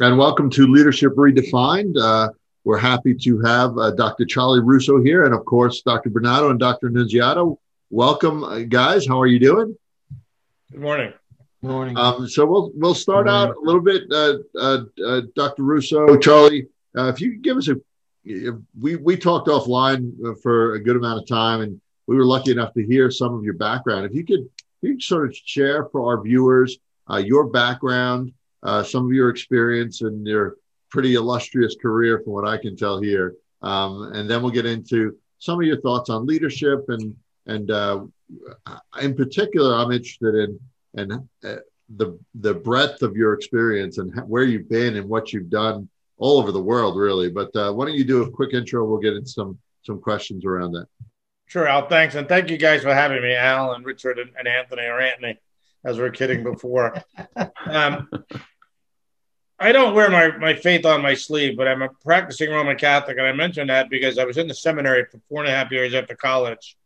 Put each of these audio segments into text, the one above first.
and welcome to Leadership Redefined. Uh, we're happy to have uh, Dr. Charlie Russo here, and of course, Dr. Bernardo and Dr. Nunziata. Welcome, uh, guys. How are you doing? Good morning. Good morning. Um, so we'll we'll start out a little bit, uh, uh, uh, Dr. Russo, Charlie. if you could give us a, we we talked offline for a good amount of time, and we were lucky enough to hear some of your background. If you could, you could sort of share for our viewers your background uh, some of your experience and your pretty illustrious career, from what I can tell here. Um, and then we'll get into some of your thoughts on leadership and and uh, in particular, I'm interested in and uh, the the breadth of your experience and where you've been and what you've done all over the world, really. But uh, why don't you do a quick intro? We'll get into some some questions around that. Sure, Al. Thanks, and thank you guys for having me, Al and Richard and, and Anthony or Anthony, as we are kidding before. Um, I don't wear my, my faith on my sleeve, but I'm a practicing Roman Catholic. And I mentioned that because I was in the seminary for four and a half years after college.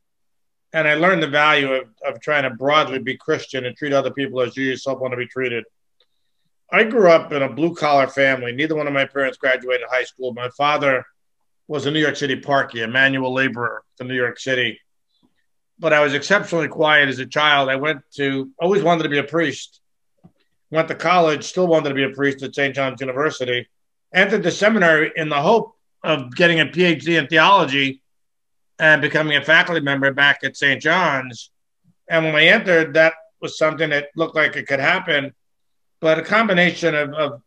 And I learned the value of, of trying to broadly be Christian and treat other people as you yourself want to be treated. I grew up in a blue collar family. Neither one of my parents graduated high school. My father was a New York City parky, a manual laborer in New York City. But I was exceptionally quiet as a child. I went to, always wanted to be a priest went to college, still wanted to be a priest at St. John's University, entered the seminary in the hope of getting a PhD in theology and becoming a faculty member back at St. John's. And when I entered, that was something that looked like it could happen. But a combination of, of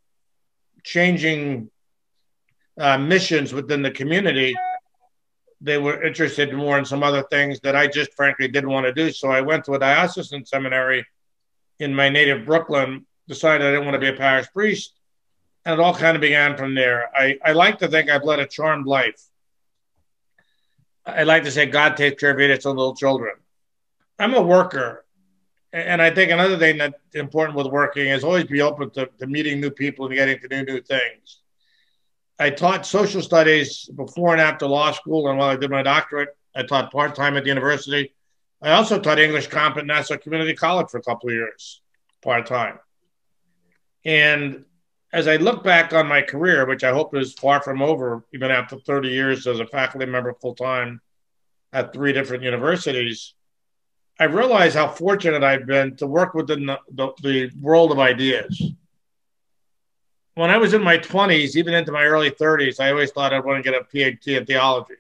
changing uh, missions within the community, they were interested more in some other things that I just frankly didn't want to do. So I went to a diocesan seminary in my native Brooklyn decided I didn't want to be a parish priest. And it all kind of began from there. I, I like to think I've led a charmed life. I like to say God takes care of idiots and little children. I'm a worker. And I think another thing that's important with working is always be open to, to meeting new people and getting to do new things. I taught social studies before and after law school. And while I did my doctorate, I taught part time at the university. I also taught English comp at Nassau Community College for a couple of years, part time. And as I look back on my career, which I hope is far from over, even after 30 years as a faculty member full time at three different universities, I realize how fortunate I've been to work within the, the, the world of ideas. When I was in my 20s, even into my early 30s, I always thought I'd want to get a PhD in theology.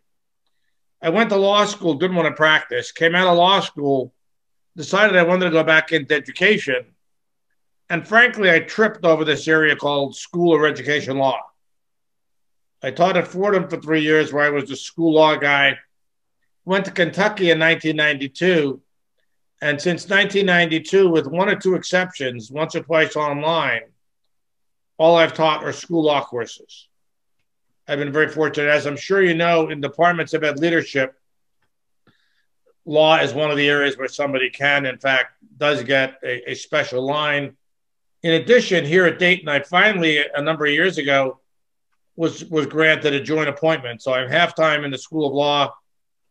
I went to law school, didn't want to practice, came out of law school, decided I wanted to go back into education and frankly, I tripped over this area called School of Education Law. I taught at Fordham for three years, where I was the school law guy. Went to Kentucky in 1992. And since 1992, with one or two exceptions, once or twice online, all I've taught are school law courses. I've been very fortunate. As I'm sure you know, in departments ed leadership, law is one of the areas where somebody can, in fact, does get a, a special line in addition, here at Dayton, I finally, a number of years ago, was was granted a joint appointment. So I'm half time in the School of Law,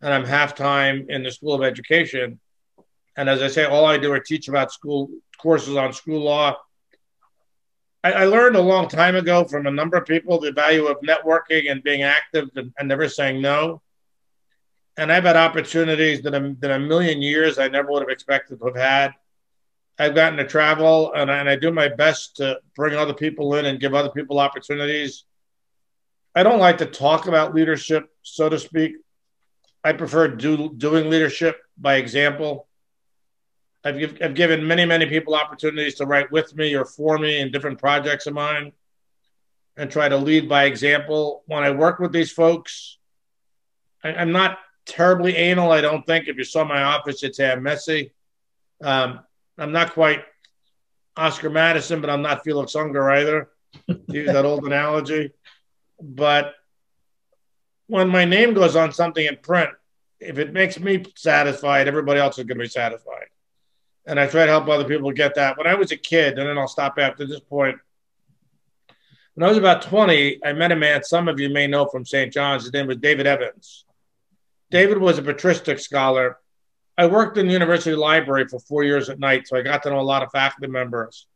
and I'm half time in the School of Education. And as I say, all I do are teach about school courses on school law. I, I learned a long time ago from a number of people the value of networking and being active and, and never saying no. And I've had opportunities that a, that a million years I never would have expected to have had I've gotten to travel and, and I do my best to bring other people in and give other people opportunities. I don't like to talk about leadership, so to speak. I prefer do, doing leadership by example. I've, I've given many, many people opportunities to write with me or for me in different projects of mine and try to lead by example. When I work with these folks, I, am not terribly anal, I don't think. If you saw my office, say I'm messy. Um, I'm not quite Oscar Madison, but I'm not Felix Unger either. use that old analogy. But when my name goes on something in print, if it makes me satisfied, everybody else is going to be satisfied. And I try to help other people get that. When I was a kid, and then I'll stop after this point. When I was about 20, I met a man some of you may know from St. John's. His name was David Evans. David was a patristic scholar I worked in the university library for four years at night, so I got to know a lot of faculty members.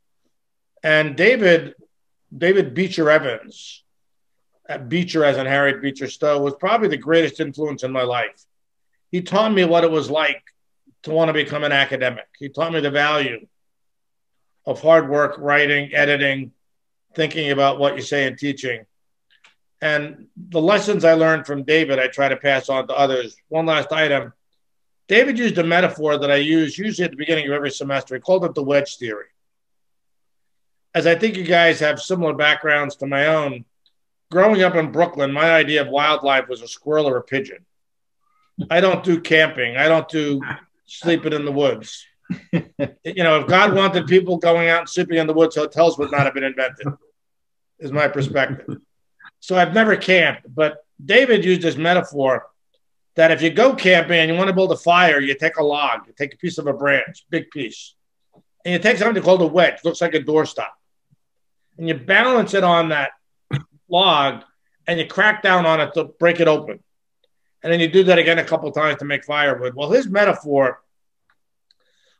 And David David Beecher Evans, at Beecher as in Harriet Beecher Stowe, was probably the greatest influence in my life. He taught me what it was like to want to become an academic. He taught me the value of hard work, writing, editing, thinking about what you say and teaching. And the lessons I learned from David, I try to pass on to others. One last item David used a metaphor that I use usually at the beginning of every semester. He called it the wedge theory. As I think you guys have similar backgrounds to my own, growing up in Brooklyn, my idea of wildlife was a squirrel or a pigeon. I don't do camping. I don't do sleeping in the woods. you know, if God wanted people going out and sleeping in the woods, hotels would not have been invented, is my perspective. So I've never camped, but David used this metaphor that if you go camping and you want to build a fire, you take a log, you take a piece of a branch, big piece, and you take something called a wedge, looks like a doorstop, and you balance it on that log and you crack down on it to break it open. And then you do that again a couple times to make firewood. Well, his metaphor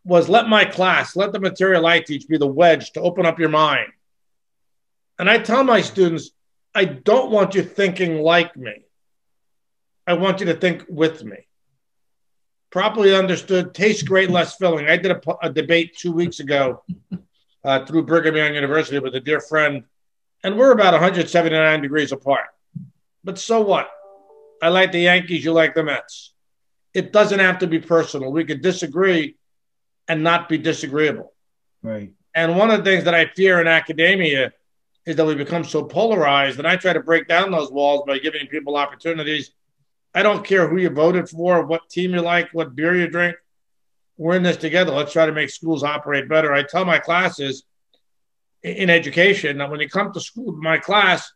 was let my class, let the material I teach be the wedge to open up your mind. And I tell my students, I don't want you thinking like me. I want you to think with me. Properly understood, tastes great, less filling. I did a, a debate two weeks ago uh, through Brigham Young University with a dear friend, and we're about 179 degrees apart. But so what? I like the Yankees, you like the Mets. It doesn't have to be personal. We could disagree and not be disagreeable. Right. And one of the things that I fear in academia is that we become so polarized. And I try to break down those walls by giving people opportunities. I don't care who you voted for, what team you like, what beer you drink. We're in this together. Let's try to make schools operate better. I tell my classes in education that when you come to school, my class,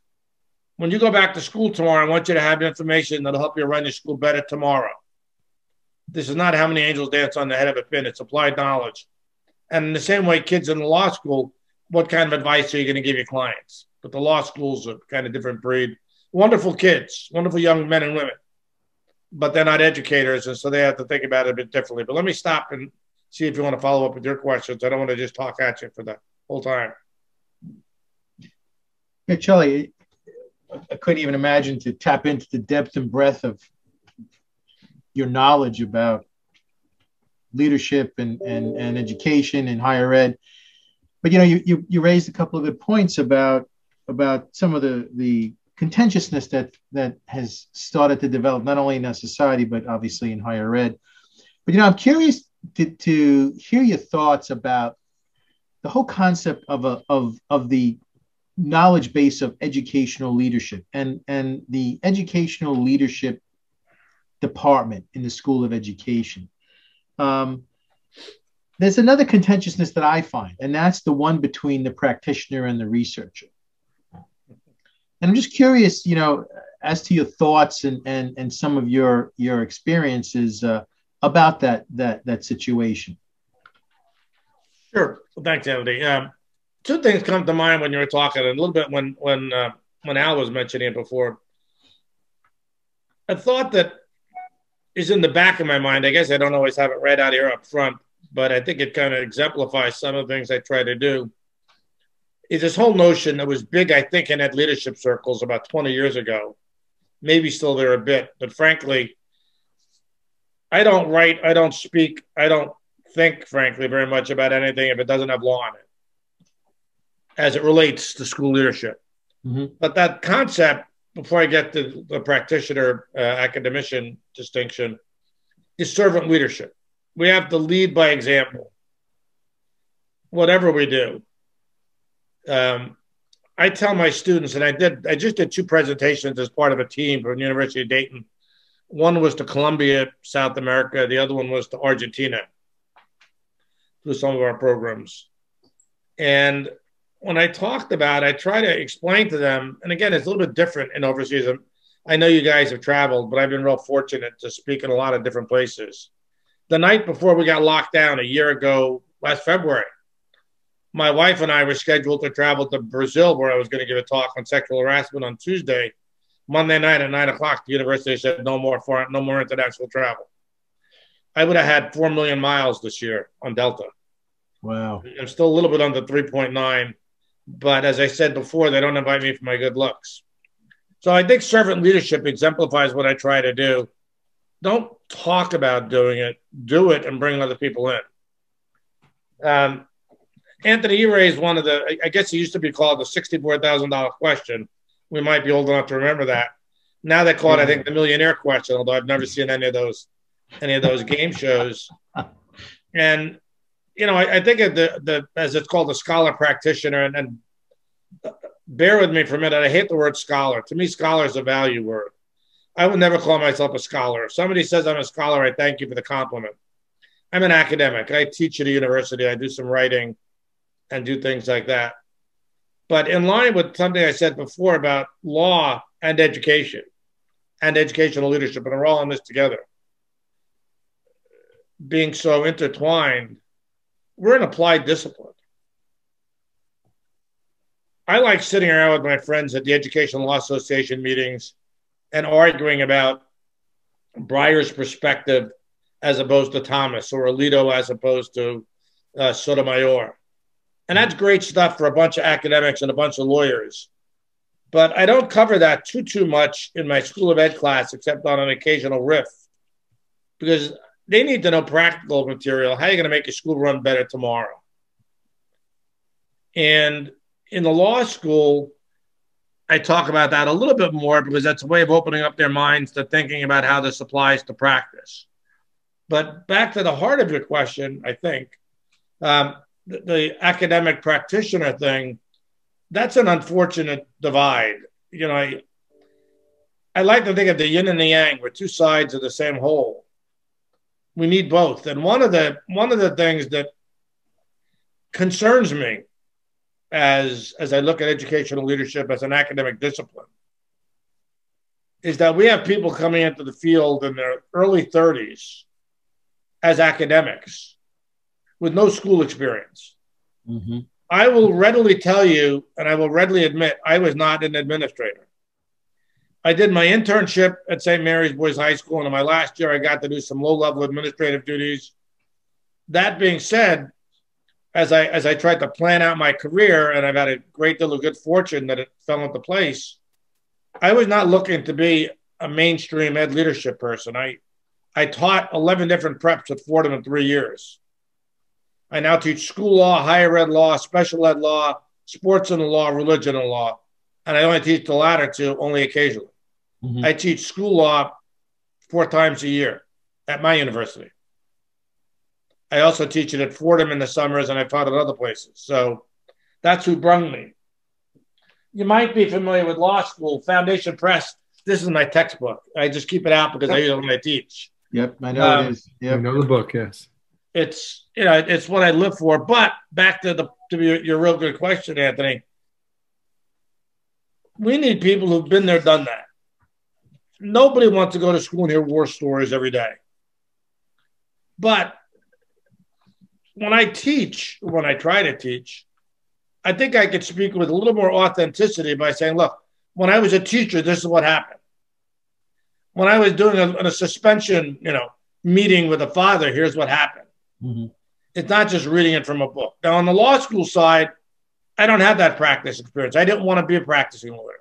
when you go back to school tomorrow, I want you to have information that'll help you run your school better tomorrow. This is not how many angels dance on the head of a pin, it's applied knowledge. And in the same way, kids in the law school, what kind of advice are you going to give your clients? But the law schools are kind of different breed. Wonderful kids, wonderful young men and women, but they're not educators, and so they have to think about it a bit differently. But let me stop and see if you want to follow up with your questions. I don't want to just talk at you for the whole time. Yeah, Charlie, I couldn't even imagine to tap into the depth and breadth of your knowledge about leadership and, and, and education and higher ed. But you know, you, you, you raised a couple of good points about about some of the the contentiousness that that has started to develop not only in our society but obviously in higher ed. But you know, I'm curious to, to hear your thoughts about the whole concept of a of of the knowledge base of educational leadership and and the educational leadership department in the School of Education. Um, there's another contentiousness that I find, and that's the one between the practitioner and the researcher. And I'm just curious, you know, as to your thoughts and and and some of your your experiences uh, about that that that situation. Sure. Well, thanks, Andy. Um, two things come to mind when you were talking, and a little bit when when uh, when Al was mentioning it before. A thought that is in the back of my mind. I guess I don't always have it right out here up front, but I think it kind of exemplifies some of the things I try to do. Is this whole notion that was big, I think, in ed leadership circles about 20 years ago, maybe still there a bit, but frankly, I don't write, I don't speak, I don't think, frankly, very much about anything if it doesn't have law in it as it relates to school leadership. Mm-hmm. But that concept before I get to the practitioner uh, academician distinction, is servant leadership. We have to lead by example, whatever we do. Um, I tell my students, and I did, I just did two presentations as part of a team from the University of Dayton. One was to Colombia, South America. The other one was to Argentina through some of our programs. And when I talked about, I try to explain to them, and again, it's a little bit different in overseas. I know you guys have traveled, but I've been real fortunate to speak in a lot of different places. The night before we got locked down a year ago, last February, my wife and I were scheduled to travel to Brazil, where I was going to give a talk on sexual harassment on Tuesday. Monday night at nine o'clock, the university said no more foreign, no more international travel. I would have had four million miles this year on Delta. Wow! I'm still a little bit under 3.9 But as I said before, they don't invite me for my good looks. So I think servant leadership exemplifies what I try to do. Don't talk about doing it, do it and bring other people in. Um, Anthony, you raised one of the, I guess it used to be called the $64,000 question. We might be old enough to remember that. Now they call it, I think, the millionaire question, although I've never seen any of those, any of those game shows. And, you know, I, I think the, the, as it's called, the scholar practitioner, and, and bear with me for a minute. I hate the word scholar. To me, scholar is a value word. I would never call myself a scholar. If somebody says I'm a scholar, I thank you for the compliment. I'm an academic. I teach at a university. I do some writing and do things like that. But in line with something I said before about law and education and educational leadership, and we're all in this together, being so intertwined, we're an applied discipline. I like sitting around with my friends at the Education Law Association meetings and arguing about Breyer's perspective as opposed to Thomas or Alito as opposed to uh, Sotomayor. And that's great stuff for a bunch of academics and a bunch of lawyers. But I don't cover that too, too much in my School of Ed class, except on an occasional riff, because they need to know practical material. How are you going to make your school run better tomorrow? And in the law school, I talk about that a little bit more because that's a way of opening up their minds to thinking about how this applies to practice. But back to the heart of your question, I think um, the, the, academic practitioner thing, that's an unfortunate divide. You know, I, I like to think of the yin and the yang, we're two sides of the same whole. We need both. And one of the one of the things that concerns me as as I look at educational leadership as an academic discipline is that we have people coming into the field in their early 30s as academics with no school experience. Mm-hmm. I will readily tell you, and I will readily admit, I was not an administrator. I did my internship at St. Mary's Boys High School, and in my last year, I got to do some low level administrative duties. That being said, as I as I tried to plan out my career, and I've had a great deal of good fortune that it fell into place. I was not looking to be a mainstream ed leadership person. I I taught 11 different preps at Fordham in three years. I now teach school law, higher ed law, special ed law, sports and the law, religion and law. And I only teach the latter two only occasionally. Mm-hmm. I teach school law four times a year at my university. I also teach it at Fordham in the summers, and I've taught at other places. So that's who brung me. You might be familiar with law school, Foundation Press. This is my textbook. I just keep it out because I use it when I teach. Yep, I know um, it is. Yep. I know the book. Yes, it's you know it's what I live for. But back to the to your, your real good question, Anthony. We need people who've been there, done that. Nobody wants to go to school and hear war stories every day. But when I teach, when I try to teach, I think I could speak with a little more authenticity by saying, look, when I was a teacher, this is what happened. When I was doing a, a suspension, you know, meeting with a father, here's what happened. Mm-hmm. It's not just reading it from a book. Now, on the law school side, I don't have that practice experience. I didn't want to be a practicing lawyer.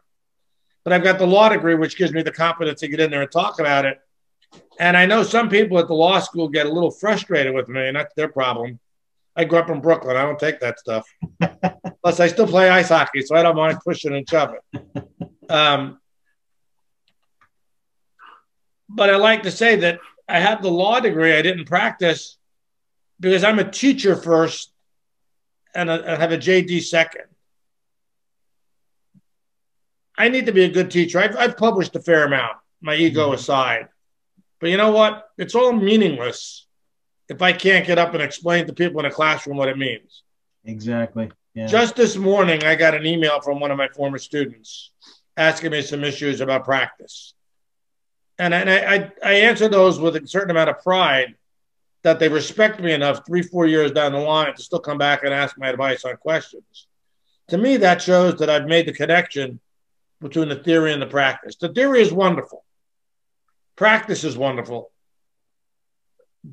But I've got the law degree, which gives me the confidence to get in there and talk about it. And I know some people at the law school get a little frustrated with me, and that's their problem. I grew up in Brooklyn. I don't take that stuff. Plus, I still play ice hockey, so I don't mind pushing and shoving. Um, but I like to say that I have the law degree. I didn't practice because I'm a teacher first and I have a JD second. I need to be a good teacher. I've, I've published a fair amount, my ego mm-hmm. aside. But you know what? It's all meaningless if I can't get up and explain to people in a classroom what it means. Exactly. Yeah. Just this morning, I got an email from one of my former students asking me some issues about practice. And, and I, I, I answer those with a certain amount of pride that they respect me enough three, four years down the line to still come back and ask my advice on questions. To me, that shows that I've made the connection between the theory and the practice. The theory is wonderful, practice is wonderful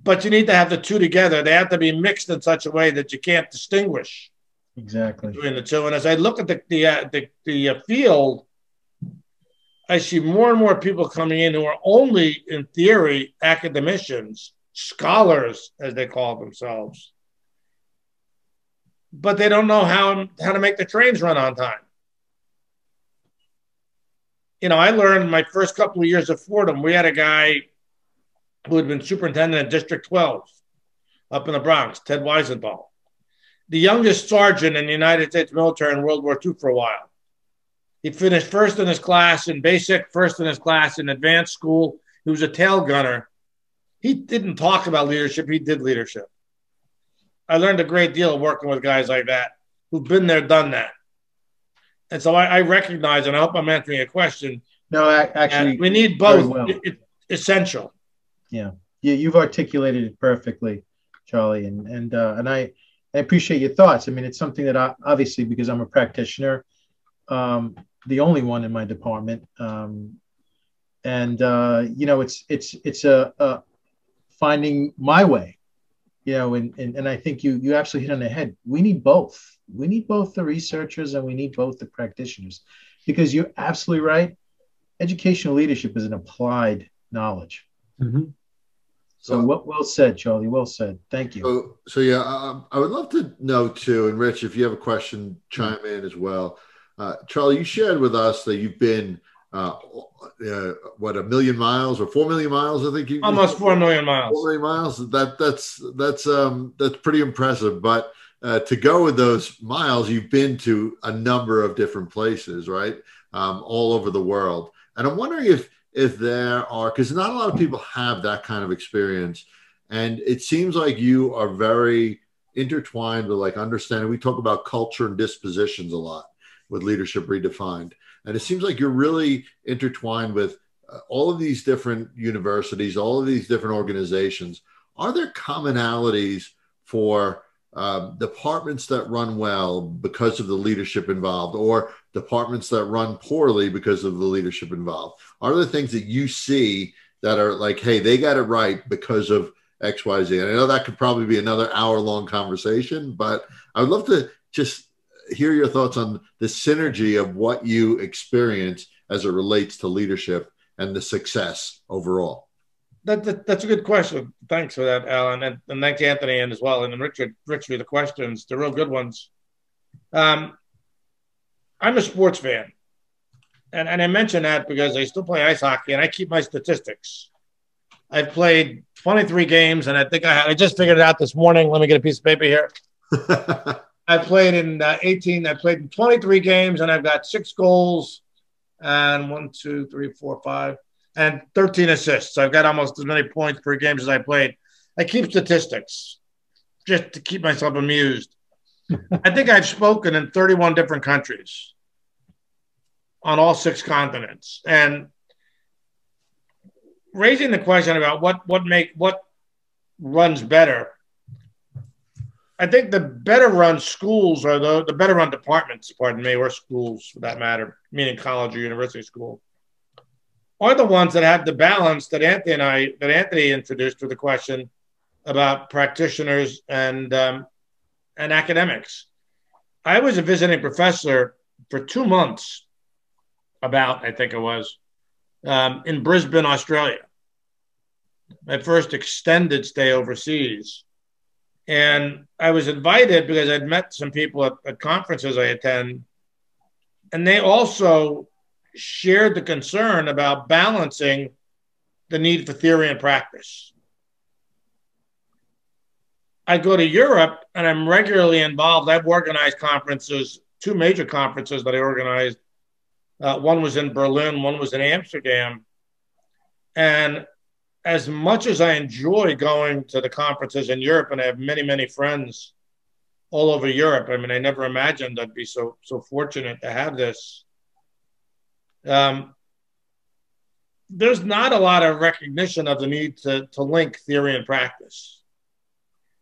but you need to have the two together. They have to be mixed in such a way that you can't distinguish exactly between the two. And as I look at the the uh, the, the uh, field, I see more and more people coming in who are only, in theory, academicians, scholars, as they call themselves, but they don't know how how to make the trains run on time. You know, I learned my first couple of years at Fordham. We had a guy who had been superintendent at District 12 up in the Bronx, Ted Weisenthal, the youngest sergeant in the United States military in World War II for a while. He finished first in his class in basic, first in his class in advanced school. He was a tail gunner. He didn't talk about leadership, he did leadership. I learned a great deal working with guys like that who've been there, done that. And so I, I recognize, and I hope I'm answering a question. No, actually, we need both. Well. It, essential. Yeah, yeah, you've articulated it perfectly, Charlie, and and uh, and I, I appreciate your thoughts. I mean, it's something that I, obviously because I'm a practitioner, um, the only one in my department, um, and uh, you know, it's it's it's a, a finding my way you know, and, and, and I think you you absolutely hit on the head. We need both. We need both the researchers and we need both the practitioners, because you're absolutely right. Educational leadership is an applied knowledge. Mm-hmm. So, well, well said, Charlie. Well said. Thank you. So, so yeah, um, I would love to know too, and Rich, if you have a question, chime mm-hmm. in as well. Uh, Charlie, you shared with us that you've been uh, uh, what a million miles or four million miles? I think you almost four million miles. Four million miles. That that's that's um that's pretty impressive. But uh, to go with those miles, you've been to a number of different places, right? Um, all over the world. And I'm wondering if if there are because not a lot of people have that kind of experience, and it seems like you are very intertwined with like understanding. We talk about culture and dispositions a lot with leadership redefined and it seems like you're really intertwined with uh, all of these different universities, all of these different organizations. Are there commonalities for uh, departments that run well because of the leadership involved, or departments that run poorly because of the leadership involved? Are there things that you see that are like, hey, they got it right because of X, Y, Z? And I know that could probably be another hour long conversation, but I would love to just hear your thoughts on the synergy of what you experience as it relates to leadership and the success overall. That, that, that's a good question. Thanks for that, Alan, and, and thanks Anthony and as well, and Richard. Richard, the questions, the real good ones. Um, I'm a sports fan, and and I mention that because I still play ice hockey and I keep my statistics. I've played 23 games, and I think I, I just figured it out this morning. Let me get a piece of paper here. I played in uh, 18. I played in 23 games, and I've got six goals and one, two, three, four, five, and 13 assists. I've got almost as many points per game as I played. I keep statistics just to keep myself amused. I think I've spoken in 31 different countries on all six continents, and raising the question about what what make what runs better I think the better run schools are the, the better run departments, pardon me, or schools for that matter, meaning college or university school, are the ones that have the balance that Anthony and I that Anthony introduced with the question about practitioners and um, and academics. I was a visiting professor for two months, about I think it was, um, in Brisbane, Australia. My first extended stay overseas and I was invited because I'd met some people at, at conferences I attend, and they also shared the concern about balancing the need for theory and practice. I go to Europe and I'm regularly involved. I've organized conferences, two major conferences that I organized. Uh, one was in Berlin, one was in Amsterdam. And as much as I enjoy going to the conferences in Europe, and I have many, many friends all over Europe. I mean, I never imagined I'd be so so fortunate to have this. Um, there's not a lot of recognition of the need to, to link theory and practice.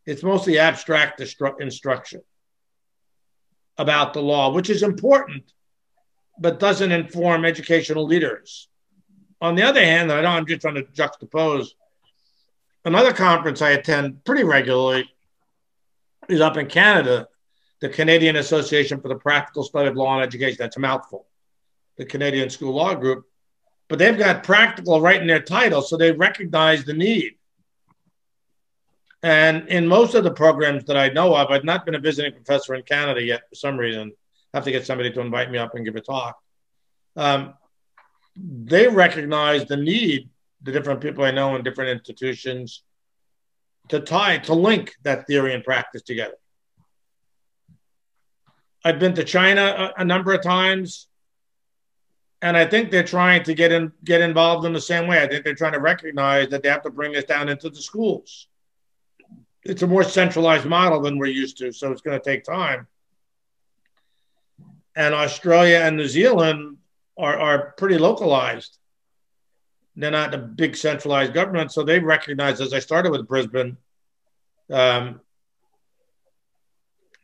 It's mostly abstract instruction about the law, which is important, but doesn't inform educational leaders. On the other hand, I know I'm just trying to juxtapose another conference I attend pretty regularly is up in Canada. the Canadian Association for the Practical Study of Law and Education. That's a mouthful. The Canadian School Law Group. But they've got practical right in their title, so they recognize the need. And in most of the programs that I know of, I've not been a visiting professor in Canada yet for some reason. I have to get somebody to invite me up and give a talk. Um, they recognize the need, the different people I know in different institutions, to tie, to link that theory and practice together. I've been to China a, a number of times, and I think they're trying to get in, get involved in the same way. I think they're trying to recognize that they have to bring this down into the schools. It's a more centralized model than we're used to, so it's going to take time. And Australia and New Zealand are, are pretty localized. They're not a big centralized government, so they recognize, as I started with Brisbane, um,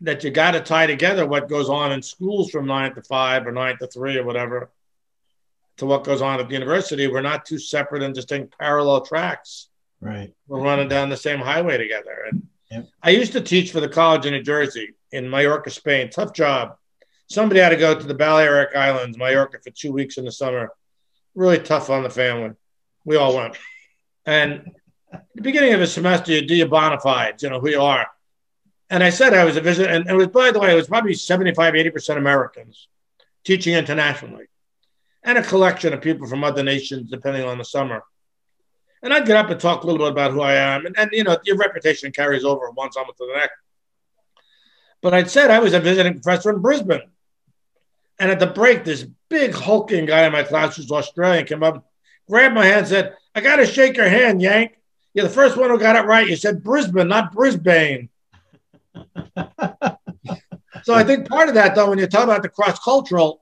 that you got to tie together what goes on in schools from nine to five or nine to three or whatever to what goes on at the university. We're not two separate and distinct parallel tracks. Right. We're running down the same highway together. And yep. I used to teach for the college in New Jersey in Mallorca, Spain. Tough job. Somebody had to go to the Balearic Islands, Mallorca, for two weeks in the summer. Really tough on the family. We all went. And the beginning of a semester, you do your bona fides, you know, who you are. And I said I was a visitor, and it was, by the way, it was probably 75, 80% Americans teaching internationally and a collection of people from other nations, depending on the summer. And I'd get up and talk a little bit about who I am. And, and you know, your reputation carries over one summer to the next. But I'd said I was a visiting professor in Brisbane. And at the break, this big hulking guy in my class who's Australian came up, grabbed my hand, said, I got to shake your hand, Yank. You're the first one who got it right. You said Brisbane, not Brisbane. so I think part of that, though, when you talk about the cross cultural,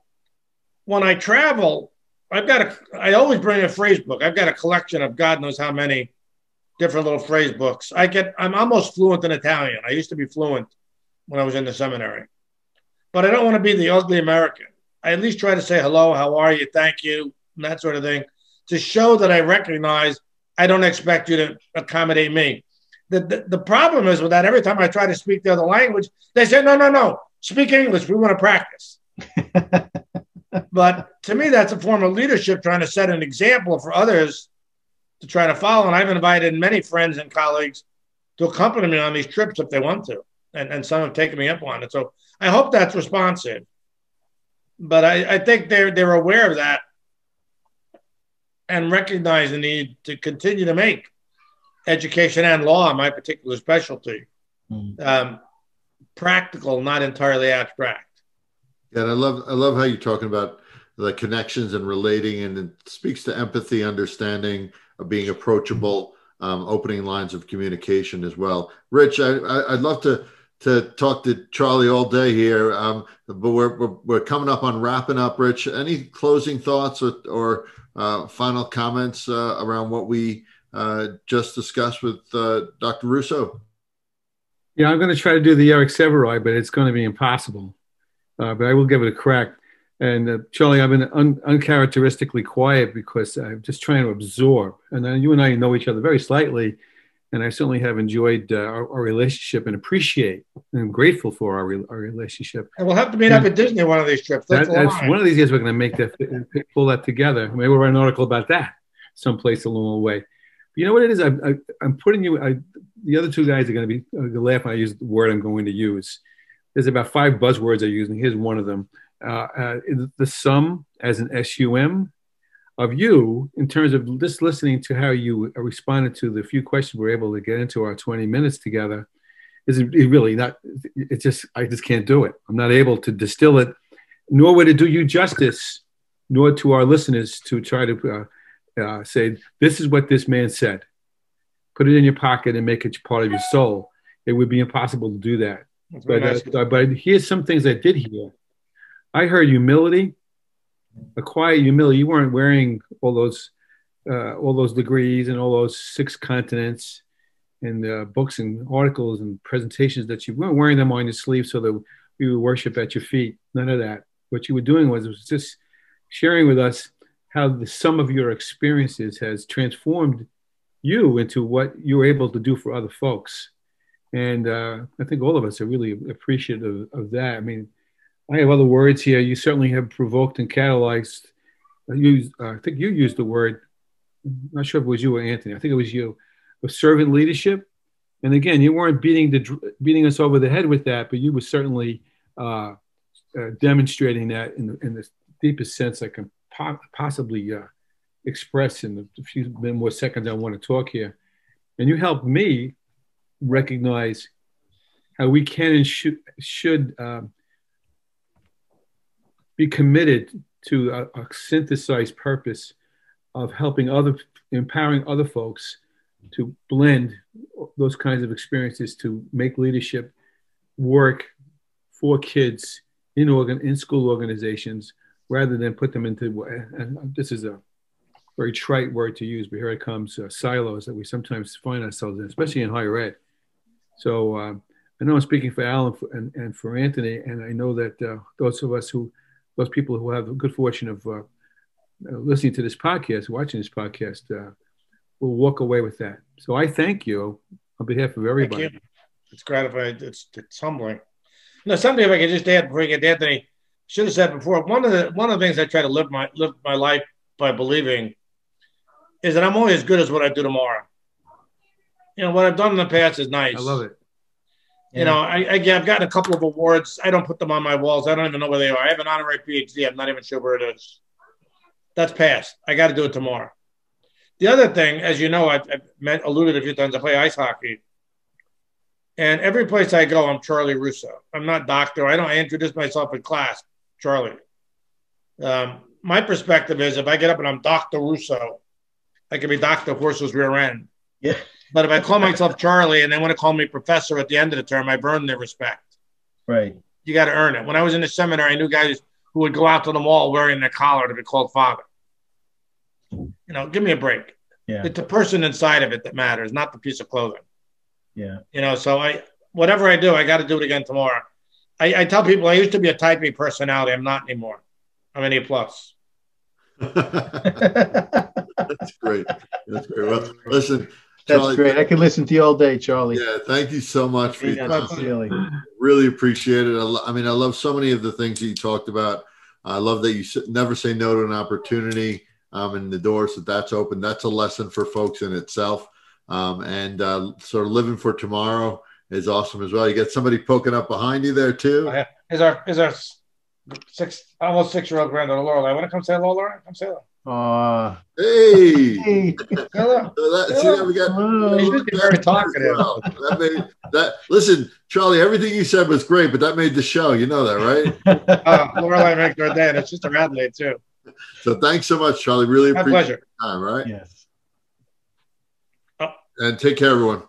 when I travel, I've got a, I always bring a phrase book. I've got a collection of God knows how many different little phrase books. I get, I'm almost fluent in Italian. I used to be fluent when I was in the seminary, but I don't want to be the ugly American. I at least try to say hello, how are you, thank you, and that sort of thing to show that I recognize I don't expect you to accommodate me. The, the, the problem is with that, every time I try to speak the other language, they say, no, no, no, speak English. We want to practice. but to me, that's a form of leadership, trying to set an example for others to try to follow. And I've invited many friends and colleagues to accompany me on these trips if they want to. And, and some have taken me up on it. So I hope that's responsive. But I, I think they're, they're aware of that and recognize the need to continue to make education and law, my particular specialty, mm. um, practical, not entirely abstract. Yeah, and I love I love how you're talking about the connections and relating, and it speaks to empathy, understanding, of being approachable, um, opening lines of communication as well. Rich, I, I, would love to to talk to Charlie all day here, um, but we're, we're, we're coming up on wrapping up. Rich, any closing thoughts or, or uh, final comments uh, around what we uh, just discussed with uh, Dr. Russo? Yeah, I'm going to try to do the Eric Sevareid, but it's going to be impossible. Uh, but I will give it a crack. And uh, Charlie, I've been un- uncharacteristically quiet because I'm just trying to absorb. And then you and I know each other very slightly, and I certainly have enjoyed uh, our, our, relationship and appreciate and I'm grateful for our, our relationship. And we'll have to meet and up at Disney one of these trips. That's, that, that's one of these years we're going to make that pull that together. Maybe we'll write an article about that someplace along the way. But you know what it is? I, I, I'm putting you. I, the other two guys are going to be uh, laugh when I use the word I'm going to use. There's about five buzzwords I use, and here's one of them. Uh, uh, the sum as an SUM of you in terms of just listening to how you responded to the few questions we are able to get into our 20 minutes together is really not it's just i just can't do it. I'm not able to distill it nor would it do you justice nor to our listeners to try to uh, uh, say this is what this man said. Put it in your pocket and make it part of your soul. It would be impossible to do that. But, nice. uh, but here's some things i did hear. I heard humility a quiet humility. You weren't wearing all those uh, all those degrees and all those six continents and uh, books and articles and presentations that you weren't wearing them on your sleeve so that we would worship at your feet. None of that. What you were doing was, was just sharing with us how the sum of your experiences has transformed you into what you're able to do for other folks. And uh, I think all of us are really appreciative of that. I mean, I have other words here. You certainly have provoked and catalyzed. I, used, uh, I think you used the word, I'm not sure if it was you or Anthony, I think it was you, of servant leadership. And again, you weren't beating, the, beating us over the head with that, but you were certainly uh, uh, demonstrating that in the, in the deepest sense I can po- possibly uh, express in the few more seconds I want to talk here. And you helped me recognize how we can and should, should um, be committed to a, a, synthesized purpose of helping other, empowering other folks to blend those kinds of experiences to make leadership work for kids in organ in school organizations rather than put them into and this is a very trite word to use but here it comes uh, silos that we sometimes find ourselves in especially in higher ed. So um, i know i'm speaking for alan and, and for anthony and i know that uh, those of us who those people who have the good fortune of uh, uh listening to this podcast watching this podcast uh, will walk away with that so i thank you on behalf of everybody it's gratifying it's, it's humbling no, something if I could just add before you get to Anthony, should have said before. One of the one of the things I try to live my live my life by believing is that I'm only as good as what I do tomorrow. You know, what I've done in the past is nice. I love it. You know, I, I have gotten a couple of awards. I don't put them on my walls. I don't even know where they are. I have an honorary PhD. I'm not even sure where it is. That's past. I got to do it tomorrow. The other thing, as you know, I've, I've alluded a few times. I play ice hockey. And every place I go, I'm Charlie Russo. I'm not doctor. I don't I introduce myself in class, Charlie. Um, my perspective is if I get up and I'm Dr. Russo, I can be Dr. Horse's rear end. Yeah. But if I call myself Charlie and they want to call me professor at the end of the term, I burn their respect. Right. You got to earn it. When I was in the seminar, I knew guys who would go out to the mall wearing their collar to be called father. You know, give me a break. Yeah. It's the person inside of it that matters, not the piece of clothing. Yeah. You know, so I whatever I do, I got to do it again tomorrow. I, I, tell people I used to be a type A personality. I'm not anymore. I'm an A plus. That's great. That's great. Well, listen. That's Charlie, great. I can listen to you all day, Charlie. Yeah, thank you so much for your time. Really. really appreciate it. I, I, mean, I love so many of the things that you talked about. I love that you never say no to an opportunity um, and the doors that that's open. That's a lesson for folks in itself um, and uh, sort of living for tomorrow is awesome as well. You get somebody poking up behind you there too. Oh, is our is our six almost six year old granddaughter Laura? I want to come say hello, Laura. Come say hello. Uh, hey, hey. hello. So that, see that we got. Hello. Be very talkative. Well. That made that. Listen, Charlie, everything you said was great, but that made the show. You know that, right? uh, Laura, makes our day. It's just a Radley too. So thanks so much, Charlie. Really My appreciate pleasure. time. Right. Yes and take care, everyone.